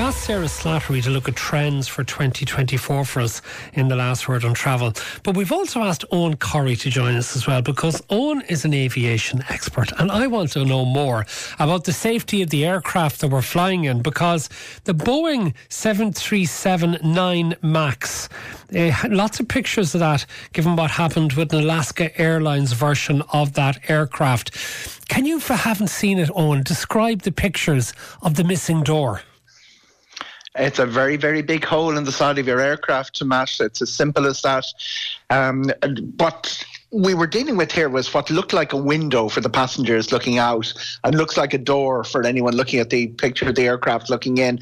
We've asked Sarah Slattery to look at trends for 2024 for us in the last word on travel. But we've also asked Eoghan Corry to join us as well because Eoghan is an aviation expert and I want to know more about the safety of the aircraft that we're flying in because the Boeing 737-9 MAX, uh, lots of pictures of that given what happened with an Alaska Airlines version of that aircraft. Can you, if you haven't seen it, Eoghan, describe the pictures of the missing door? It's a very, very big hole in the side of your aircraft to match. It's as simple as that. Um, but we were dealing with here was what looked like a window for the passengers looking out and looks like a door for anyone looking at the picture of the aircraft looking in.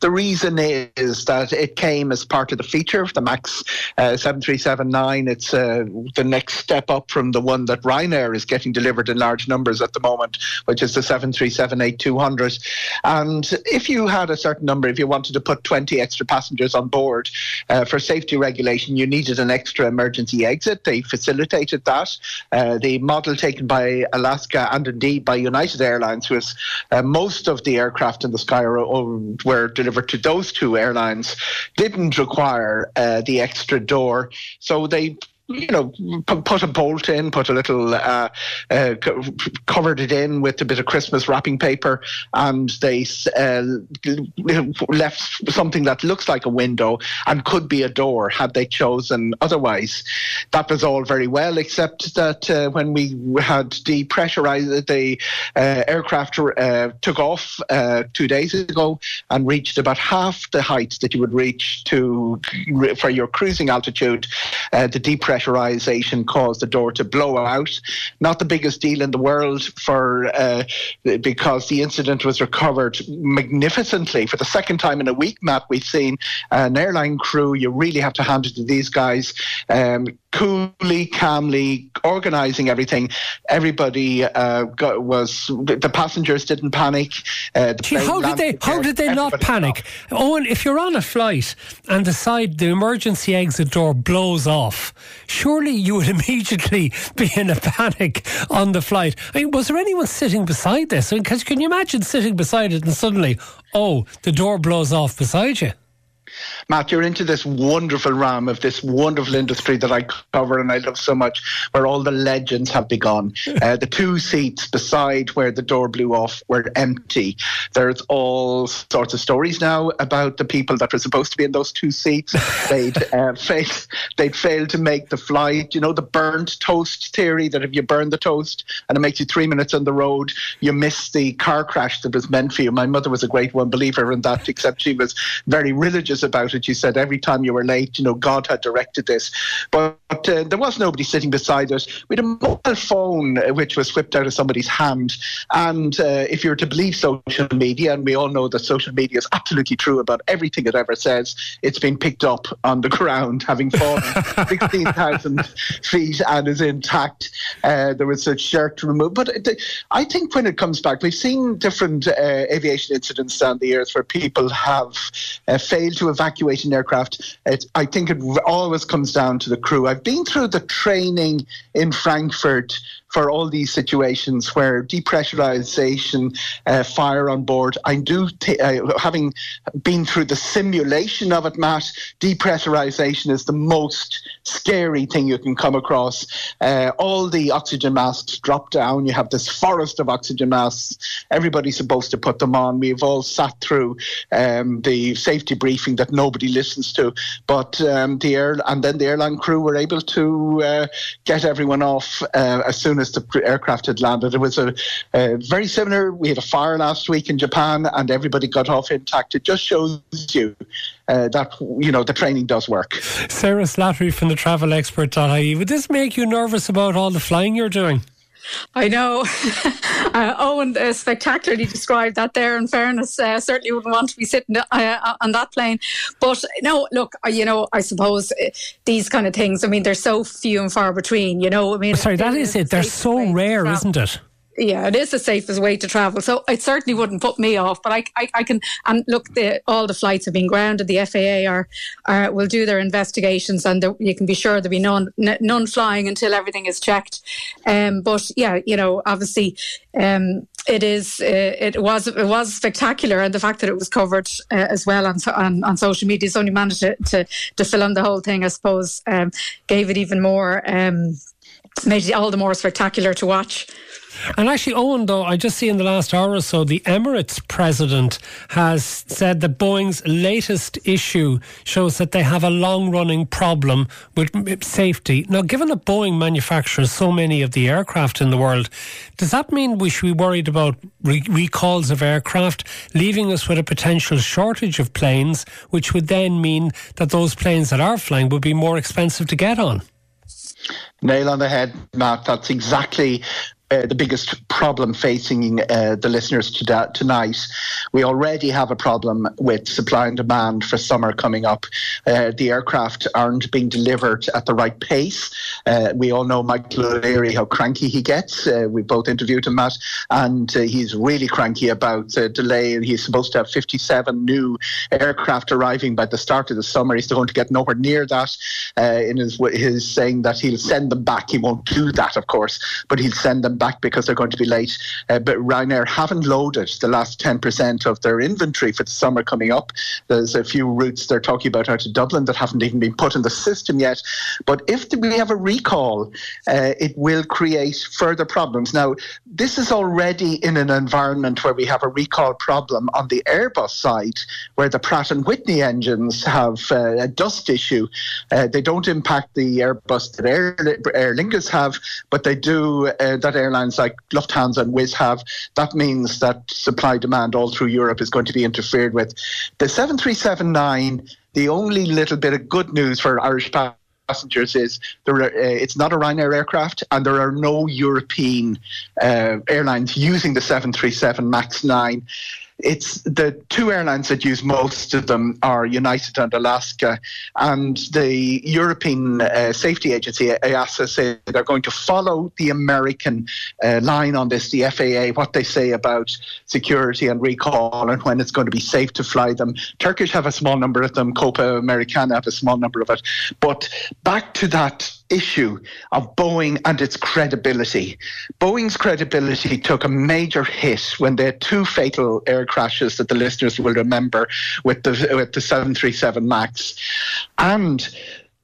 The reason is that it came as part of the feature of the MAX uh, 7379. It's uh, the next step up from the one that Ryanair is getting delivered in large numbers at the moment, which is the 737-8200. And if you had a certain number, if you wanted to put 20 extra passengers on board uh, for safety regulation, you needed an extra emergency exit. They facilitate that. Uh, the model taken by Alaska and indeed by United Airlines was uh, most of the aircraft in the sky are, were delivered to those two airlines, didn't require uh, the extra door. So they you know, put a bolt in, put a little, uh, uh, covered it in with a bit of Christmas wrapping paper, and they uh, left something that looks like a window and could be a door had they chosen otherwise. That was all very well, except that uh, when we had depressurized, the uh, aircraft uh, took off two days ago and reached about half the height that you would reach to for your cruising altitude. the depressurization pressurization caused the door to blow out. Not the biggest deal in the world for uh, because the incident was recovered magnificently for the second time in a week. Matt, we've seen an airline crew. You really have to hand it to these guys. Um, coolly, calmly organising everything. Everybody uh, got, was the passengers didn't panic. Uh, the Gee, how did they? How did they not panic? Eoghan, if you're on a flight and decide the emergency exit door blows off, surely you would immediately be in a panic on the flight. I mean, was there anyone sitting beside this? I mean, can you imagine sitting beside it and suddenly, oh, the door blows off beside you? Matt, you're into this wonderful realm of this wonderful industry that I cover and I love so much, where all the legends have begun. Uh, the two seats beside where the door blew off were empty. There's all sorts of stories now about the people that were supposed to be in those two seats. They'd uh, failed. They'd failed to make the flight. You know the burnt toast theory that if you burn the toast and it makes you three minutes on the road, you miss the car crash that was meant for you. My mother was a great one believer in that, except she was very religious about it. You said every time you were late, you know, God had directed this. But uh, there was nobody sitting beside us. We had a mobile phone uh, which was whipped out of somebody's hand. And uh, if you're to believe social media, and we all know that social media is absolutely true about everything it ever says, it's been picked up on the ground, having fallen 16,000 feet and is intact. Uh, there was a shirt removed. But I think when it comes back, we've seen different uh, aviation incidents down the years where people have uh, failed to evacuate an aircraft. It, I think it always comes down to the crew. I've been through the training in Frankfurt for all these situations where depressurization, uh, fire on board. I do, t- uh, having been through the simulation of it, Matt, depressurization is the most scary thing you can come across. Uh, all the oxygen masks drop down. You have this forest of oxygen masks. Everybody's supposed to put them on. We've all sat through um, the safety briefing that nobody listens to, but um, the air and then the airline crew were able to uh, get everyone off uh, as soon as the aircraft had landed. It was a, very similar. We had a fire last week in Japan, and everybody got off intact. It just shows you uh, that you know the training does work. Sarah Slattery from the Travel Expert.ie. Would this make you nervous about all the flying you're doing? I know. uh, Eoghan uh, spectacularly described that there. In fairness, uh, certainly wouldn't want to be sitting uh, uh, on that plane. But no, look, uh, you know, I suppose these kind of things. I mean, they're so few and far between. You know, I mean, sorry, that is it. They're so rare, isn't it? Yeah, it is the safest way to travel. So it certainly wouldn't put me off. But I, I, I can and look, the, all the flights have been grounded. The FAA are, are will do their investigations, and the, you can be sure there'll be none none flying until everything is checked. Um, but yeah, you know, obviously, um, it is. Uh, it was. It was spectacular, and the fact that it was covered uh, as well on, on, on social media, it's only managed to, to, to film the whole thing. I suppose um, gave it even more. Um, made it all the more spectacular to watch. And actually, Owen, though, I just see in the last hour or so, the Emirates president has said that Boeing's latest issue shows that they have a long running problem with safety. Now, given that Boeing manufactures so many of the aircraft in the world, does that mean we should be worried about re- recalls of aircraft, leaving us with a potential shortage of planes, which would then mean that those planes that are flying would be more expensive to get on? Nail on the head, Matt. That's exactly uh, the biggest problem facing uh, the listeners to tonight. We already have a problem with supply and demand for summer coming up. Uh, the aircraft aren't being delivered at the right pace. Uh, we all know Michael O'Leary, how cranky he gets. Uh, we both interviewed him, Matt, and he's really cranky about the delay. He's supposed to have 57 new aircraft arriving by the start of the summer. He's going to get nowhere near that. in his, his saying that he'll send them back. He won't do that, of course, but he'll send them back because they're going to be late. Uh, but Ryanair haven't loaded the last 10% of their inventory for the summer coming up. There's a few routes they're talking about out of Dublin that haven't even been put in the system yet. But if we have a recall, uh, it will create further problems. Now, this is already in an environment where we have a recall problem on the Airbus side, where the Pratt and Whitney engines have uh, a dust issue. Uh, they don't impact the Airbus that Aer, Aer Lingus have, but they do uh, that airlines like Lufthansa and Wizz have. That means that supply demand all through Europe is going to be interfered with. The 737 the only little bit of good news for Irish passengers is there are, uh, it's not a Ryanair aircraft, and there are no European uh, airlines using the 737 MAX 9 it's the two airlines that use most of them are United and Alaska, and the European uh, Safety Agency EASA say they're going to follow the American uh, line on this, the FAA, what they say about security and recall and when it's going to be safe to fly them. Turkish have a small number of them, Copa Americana have a small number of it, but back to that issue of Boeing and its credibility. Boeing's credibility took a major hit when they had two fatal air crashes that the listeners will remember with the with the 737 Max. And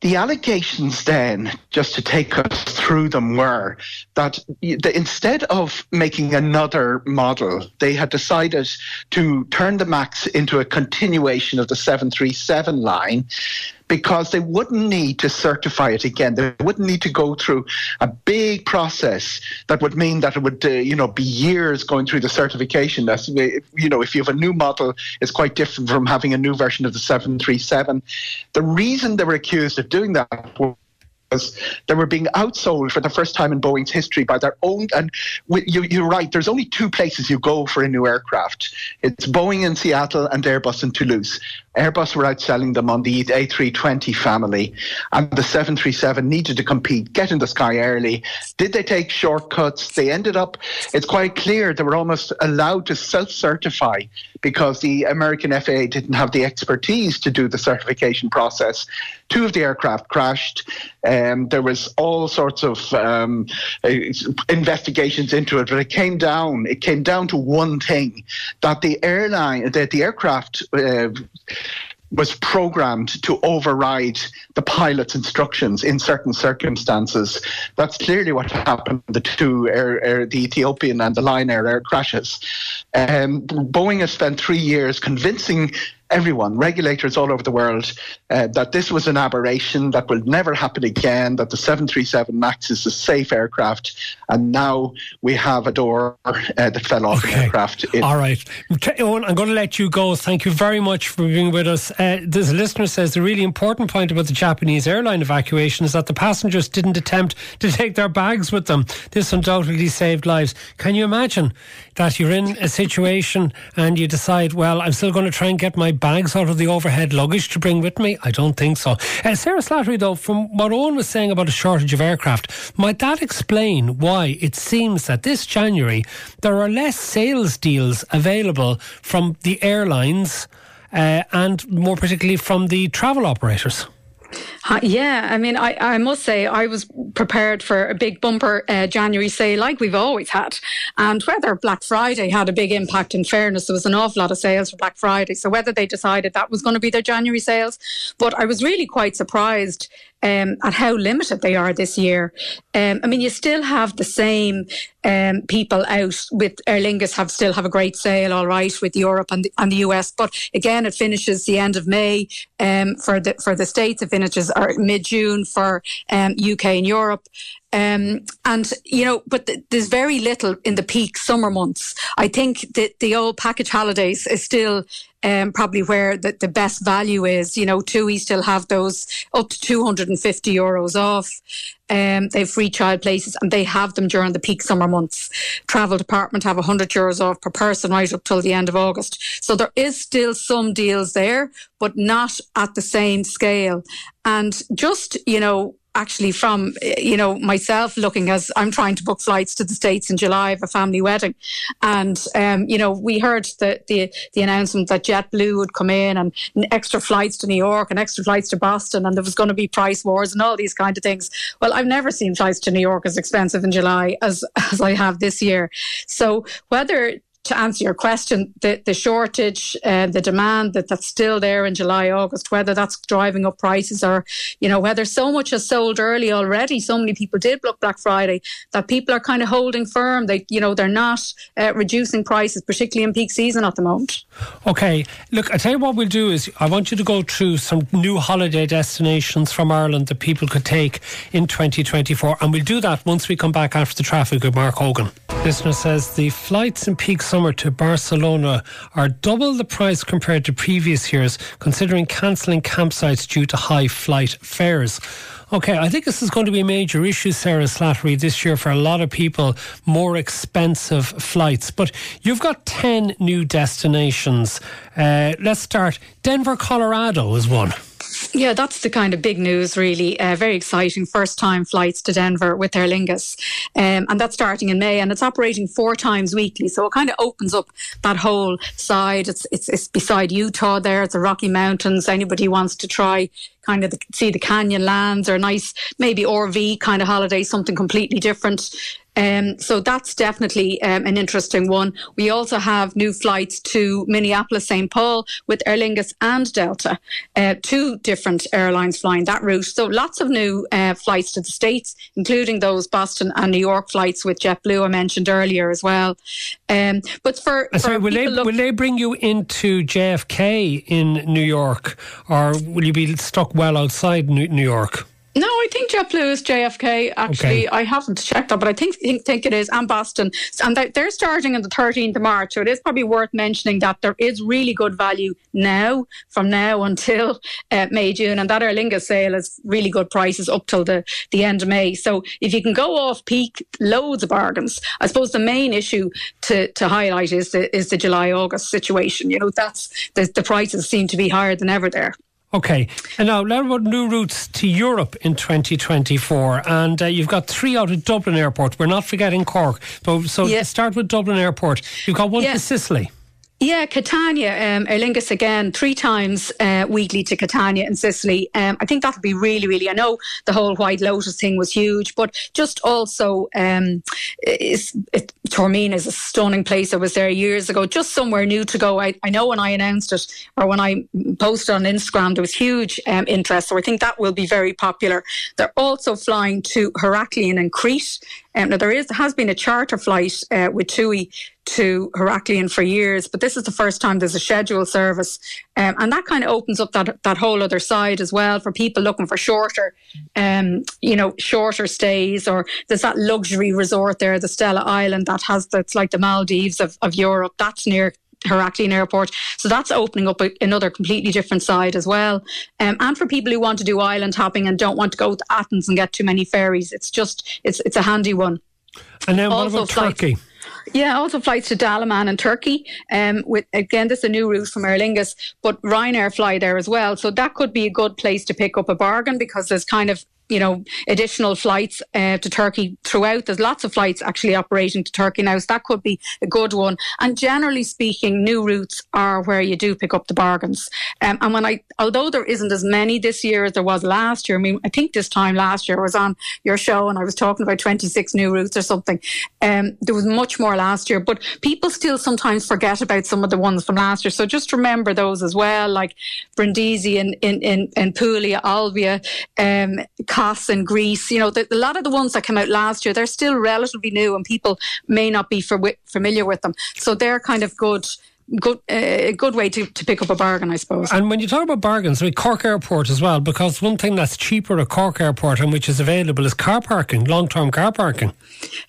the allegations then, just to take us through them, were that instead of making another model, they had decided to turn the MAX into a continuation of the 737 line because they wouldn't need to certify it again. They wouldn't need to go through a big process that would mean that it would, uh, you know, be years going through the certification. That's, you know, if you have a new model, it's quite different from having a new version of the 737. The reason they were accused of doing that was they were being outsold for the first time in Boeing's history by their own. And you, are right, there's only two places you go for a new aircraft it's Boeing in Seattle and Airbus in Toulouse. Airbus were outselling them on the A320 family, and the 737 needed to compete, get in the sky early. Did they take shortcuts? They ended up, it's quite clear, they were almost allowed to self certify because the American FAA didn't have the expertise to do the certification process. Two of the aircraft crashed. Um, there was all sorts of um, investigations into it, but it came down. It came down to one thing: that the airline, that the aircraft. Uh, was programmed to override the pilot's instructions in certain circumstances. That's clearly what happened the two air, air, the Ethiopian and the Lion Air air crashes. Um, Boeing has spent three years convincing everyone, regulators all over the world, uh, that this was an aberration that will never happen again, that the 737 MAX is a safe aircraft, and now we have a door uh, that fell off okay. the aircraft. all right. Eoghan, I'm going to let you go. Thank you very much for being with us. Uh, this listener says the really important point about the Japanese airline evacuation is that the passengers didn't attempt to take their bags with them. This undoubtedly saved lives. Can you imagine that you're in a situation and you decide, well, I'm still going to try and get my bags out of the overhead luggage to bring with me? I don't think so. Uh, Sarah Slattery, though, from what Eoghan was saying about a shortage of aircraft, might that explain why it seems that this January there are less sales deals available from the airlines uh, and more particularly from the travel operators? Yeah, I mean, I, I must say I was prepared for a big bumper uh, January sale like we've always had. And whether Black Friday had a big impact, in fairness, there was an awful lot of sales for Black Friday. So whether they decided that was going to be their January sales, but I was really quite surprised um, at how limited they are this year. Um, I mean, you still have the same um, people out with Aer Lingus have still have a great sale, all right, with Europe and the, and the US. But again, it finishes the end of May um, for the for the states. It finishes mid June for UK um, and Europe. Um, and you know, but th- there's very little in the peak summer months. I think that the old package holidays is still um, probably where the, the best value is. You know, TUI still have those up to 250 euros off. Um, they have free child places and they have them during the peak summer months. Travel department have 100 euros off per person right up till the end of August. So there is still some deals there, but not at the same scale. And just, you know, actually from you know myself looking as I'm trying to book flights to the states in July of a family wedding, and um, you know we heard the, the the announcement that JetBlue would come in and extra flights to New York and extra flights to Boston, and there was going to be price wars and all these kind of things. Well, I've never seen flights to New York as expensive in July as as I have this year. So whether to answer your question, the, the shortage, uh, the demand that, that's still there in July, August, whether that's driving up prices or, you know, whether so much has sold early already, so many people did book Black Friday, that people are kind of holding firm. They, you know, they're not uh, reducing prices, particularly in peak season at the moment. Okay. Look, I tell you what we'll do is I want you to go through some new holiday destinations from Ireland that people could take in 2024. And we'll do that once we come back after the traffic with Mark Hogan. Listener says the flights in peak summer to Barcelona are double the price compared to previous years, considering cancelling campsites due to high flight fares. Okay, I think this is going to be a major issue, Sarah Slattery, this year for a lot of people, more expensive flights. But you've got 10 new destinations. Uh, let's start. Denver, Colorado is one. Yeah, that's the kind of big news, really. Uh, very exciting first time flights to Denver with Aer Lingus. Um, and that's starting in May and it's operating four times weekly. So it kind of opens up that whole side. It's, it's, it's beside Utah there. It's the Rocky Mountains. Anybody wants to try kind of the, see the canyon lands or a nice, maybe RV kind of holiday, something completely different. Um, so that's definitely um, an interesting one. We also have new flights to Minneapolis, St. Paul with Aer Lingus and Delta, uh, two different airlines flying that route. So lots of new uh, flights to the States, including those Boston and New York flights with JetBlue I mentioned earlier as well. Um, but for, for sorry, will they, look- will they bring you into JFK in New York or will you be stuck well outside New York? No, I think JetBlue is JFK. Actually, okay. I haven't checked that, but I think think, think it is, and Boston, and they're starting on the 13th of March. So it is probably worth mentioning that there is really good value now, from now until uh, May June, and that Aer Lingus sale is really good prices up till the the end of May. So if you can go off peak, loads of bargains. I suppose the main issue to to highlight is the is the July August situation. You know, that's the the prices seem to be higher than ever there. Okay, and now learn about new routes to Europe in 2024. And uh, you've got three out of Dublin Airport. We're not forgetting Cork. But, so yeah. start with Dublin Airport. You've got one yeah. to Sicily. Yeah, Catania, um, Aer Lingus again, three times uh, weekly to Catania in Sicily. Um, I think that'll be really, really. I know the whole White Lotus thing was huge, but just also, um, is, it, Taormina is a stunning place. I was there years ago, just somewhere new to go. I, I know when I announced it or when I posted on Instagram, there was huge um, interest. So I think that will be very popular. They're also flying to Heraklion and Crete. Um, now there is has been a charter flight uh, with TUI to Heraklion for years, but this is the first time there's a scheduled service, um, and that kind of opens up that that whole other side as well for people looking for shorter, um, you know, shorter stays. Or there's that luxury resort there, the Stella Island, that has that's like the Maldives of, of Europe. That's near Heraklion Airport. So that's opening up a, another completely different side as well. Um, and for people who want to do island hopping and don't want to go to Athens and get too many ferries, it's just it's it's a handy one. And then what about Turkey? Yeah, also flights to Dalaman in Turkey. Um, with again, this is a new route from Aer Lingus, but Ryanair fly there as well. So that could be a good place to pick up a bargain because there's kind of you know, additional flights uh, to Turkey throughout. There's lots of flights actually operating to Turkey now, so that could be a good one. And generally speaking, new routes are where you do pick up the bargains. Um, and when I, although there isn't as many this year as there was last year, I mean, I think this time last year I was on your show and I was talking about 26 new routes or something. Um, there was much more last year, but people still sometimes forget about some of the ones from last year. So just remember those as well, like Brindisi and in, in, in Puglia, Olbia, um, Kos in Greece. You know, the, a lot of the ones that came out last year, they're still relatively new and people may not be for, familiar with them. So they're kind of good good a uh, good way to, to pick up a bargain, I suppose. And when you talk about bargains, I mean, Cork Airport as well, because one thing that's cheaper at Cork Airport and which is available is car parking, long term car parking.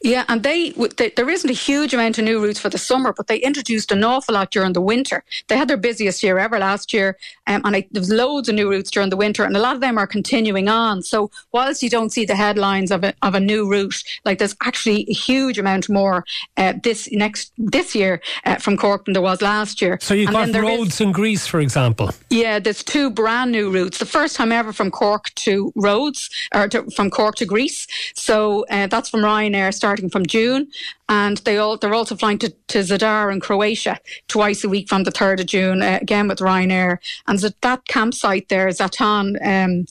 Yeah, and they, they, there isn't a huge amount of new routes for the summer, but they introduced an awful lot during the winter. They had their busiest year ever last year, um, and I, there was loads of new routes during the winter, and a lot of them are continuing on. So whilst you don't see the headlines of a of a new route, like there's actually a huge amount more uh, this next this year uh, from Cork than there was last year. So you've and got Rhodes is, in Greece, for example. Yeah, there's two brand new routes. The first time ever from Cork to Rhodes, or to, from Cork to Greece. So uh, that's from Ryanair starting from June. And they all, they're also flying to, to Zadar in Croatia twice a week from the 3rd of June, uh, again with Ryanair. And so that campsite there, Zaton um,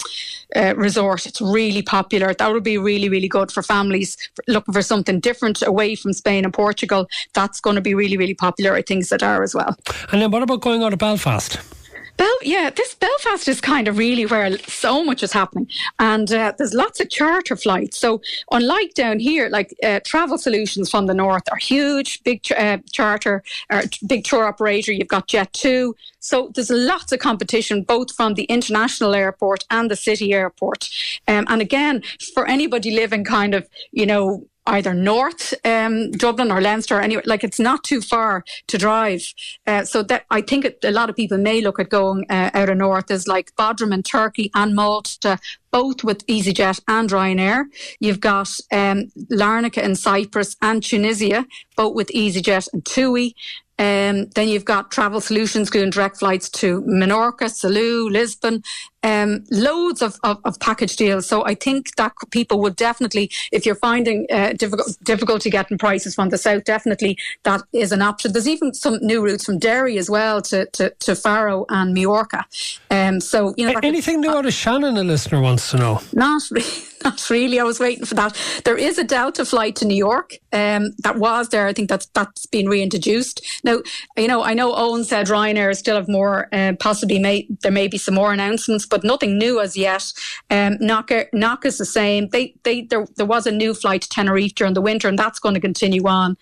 uh, Resort, it's really popular. That would be really, really good for families looking for something different away from Spain and Portugal. That's going to be really, really popular, I think, Zadar as well. And then what about going on to Belfast? Bel- yeah, this Belfast is kind of really where so much is happening, and uh, there's lots of charter flights. So unlike down here, like uh, Travel Solutions from the north are huge, big uh, charter, or big tour operator. You've got Jet2, so there's lots of competition both from the international airport and the city airport. Um, and again, for anybody living kind of you know either north um, Dublin or Leinster anywhere. Like it's not too far to drive. Uh, so that I think it, a lot of people may look at going uh, out of north as like Bodrum in Turkey and Malta, both with EasyJet and Ryanair. You've got um, Larnaca in Cyprus and Tunisia, both with EasyJet and TUI. Um, then you've got travel solutions doing direct flights to Menorca, Salou, Lisbon, um, loads of, of, of, package deals. So I think that people would definitely, if you're finding uh, difficult, difficulty getting prices from the south, definitely that is an option. There's even some new routes from Derry as well to, to, to Faro and Majorca. Um, so you know, anything new out of Shannon, a listener wants to know. Not really. Not really. I was waiting for that. There is a Delta flight to New York um, that was there. I think that's that's been reintroduced. Now, you know, I know Eoghan said Ryanair still have more, uh, possibly may, there may be some more announcements, but nothing new as yet. Um, Knock, Knock is the same. They, they, there, there was a new flight to Tenerife during the winter, and that's going to continue on.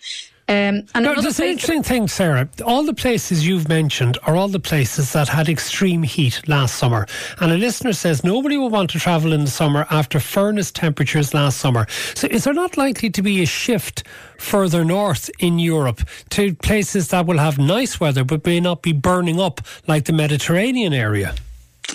Um, and no, there's an interesting thing, Sarah. All the places you've mentioned are all the places that had extreme heat last summer. And a listener says nobody will want to travel in the summer after furnace temperatures last summer. So is there not likely to be a shift further north in Europe to places that will have nice weather but may not be burning up like the Mediterranean area?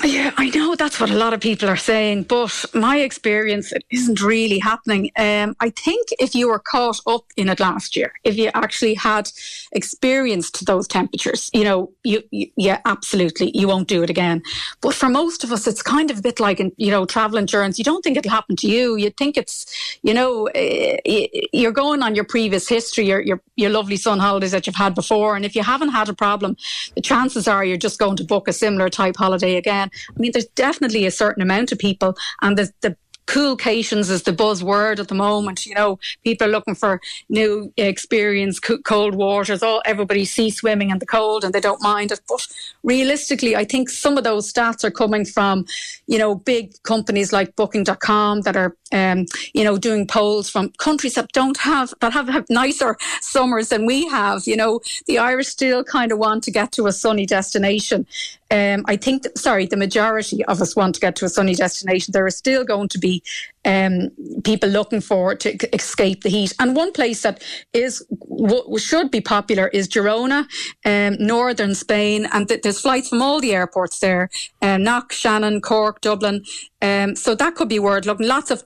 Yeah, I know that's what a lot of people are saying, but my experience it isn't really happening. Um, I think if you were caught up in it last year, if you actually had experienced those temperatures, you know, you, you, yeah, absolutely, you won't do it again. But for most of us, it's kind of a bit like, you know, travel insurance. You don't think it'll happen to you. You think it's, you know, eh, you're going on your previous history, your, your your lovely sun holidays that you've had before, and if you haven't had a problem, the chances are you're just going to book a similar type holiday again. I mean, there's definitely a certain amount of people, and the, the coolcations is the buzzword at the moment. You know, people are looking for new experience, cold waters. All everybody sea swimming in the cold, and they don't mind it. But realistically, I think some of those stats are coming from, you know, big companies like Booking.com that are, um, you know, doing polls from countries that don't have that have, have nicer summers than we have. You know, the Irish still kind of want to get to a sunny destination. Um, I think, sorry, the majority of us want to get to a sunny destination. There are still going to be um, people looking for to escape the heat. And one place that is w- should be popular is Girona, um, northern Spain, and th- there's flights from all the airports there: uh, Knock, Shannon, Cork, Dublin. Um, so that could be worth looking. Lots of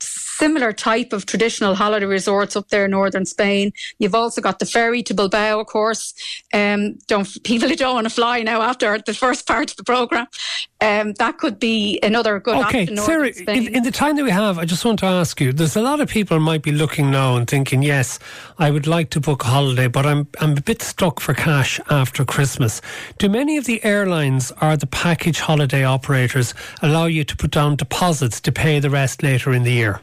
similar type of traditional holiday resorts up there in northern Spain. You've also got the ferry to Bilbao, of course. Um, don't people who don't want to fly now after the first part of the program. Um, that could be another good okay, option. Sarah, in, in, the time that we have, I just want to ask you: There's a lot of people might be looking now and thinking, "Yes, I would like to book a holiday, but I'm I'm a bit stuck for cash after Christmas." Do many of the airlines or the package holiday operators allow you to put down deposits to pay the rest later in the year?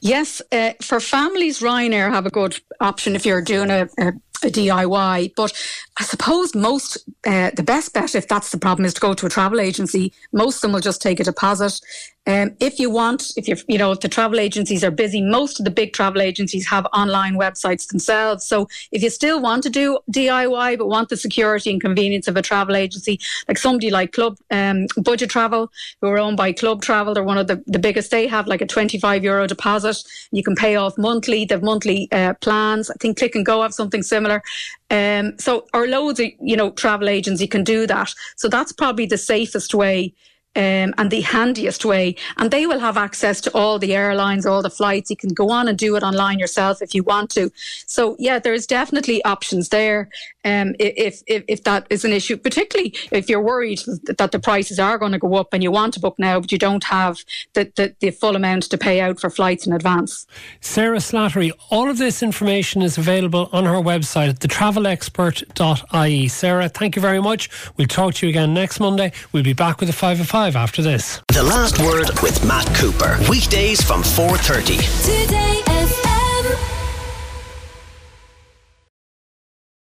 Yes, uh, for families, Ryanair have a good option if you're doing a, a a DIY. But I suppose most, uh, the best bet, if that's the problem, is to go to a travel agency. Most of them will just take a deposit. Um, if you want, if you you know, if the travel agencies are busy, most of the big travel agencies have online websites themselves. So if you still want to do DIY but want the security and convenience of a travel agency, like somebody like Club um, Budget Travel, who are owned by Club Travel, they're one of the, the biggest. They have like a 25 euro deposit. You can pay off monthly. They have monthly uh, plans. I think Click and Go have something similar. Um, so, or loads of, you know, travel agents, you can do that. So that's probably the safest way um, and the handiest way. And they will have access to all the airlines, all the flights. You can go on and do it online yourself if you want to. So yeah, there's definitely options there. Um, if, if if that is an issue, particularly if you're worried that the prices are going to go up and you want to book now, but you don't have the, the, the full amount to pay out for flights in advance. Sarah Slattery, all of this information is available on her website at thetravelexpert.ie. Sarah, thank you very much. We'll talk to you again next Monday. We'll be back with a five of five after this. The Last Word with Matt Cooper. Weekdays from 4.30. Today.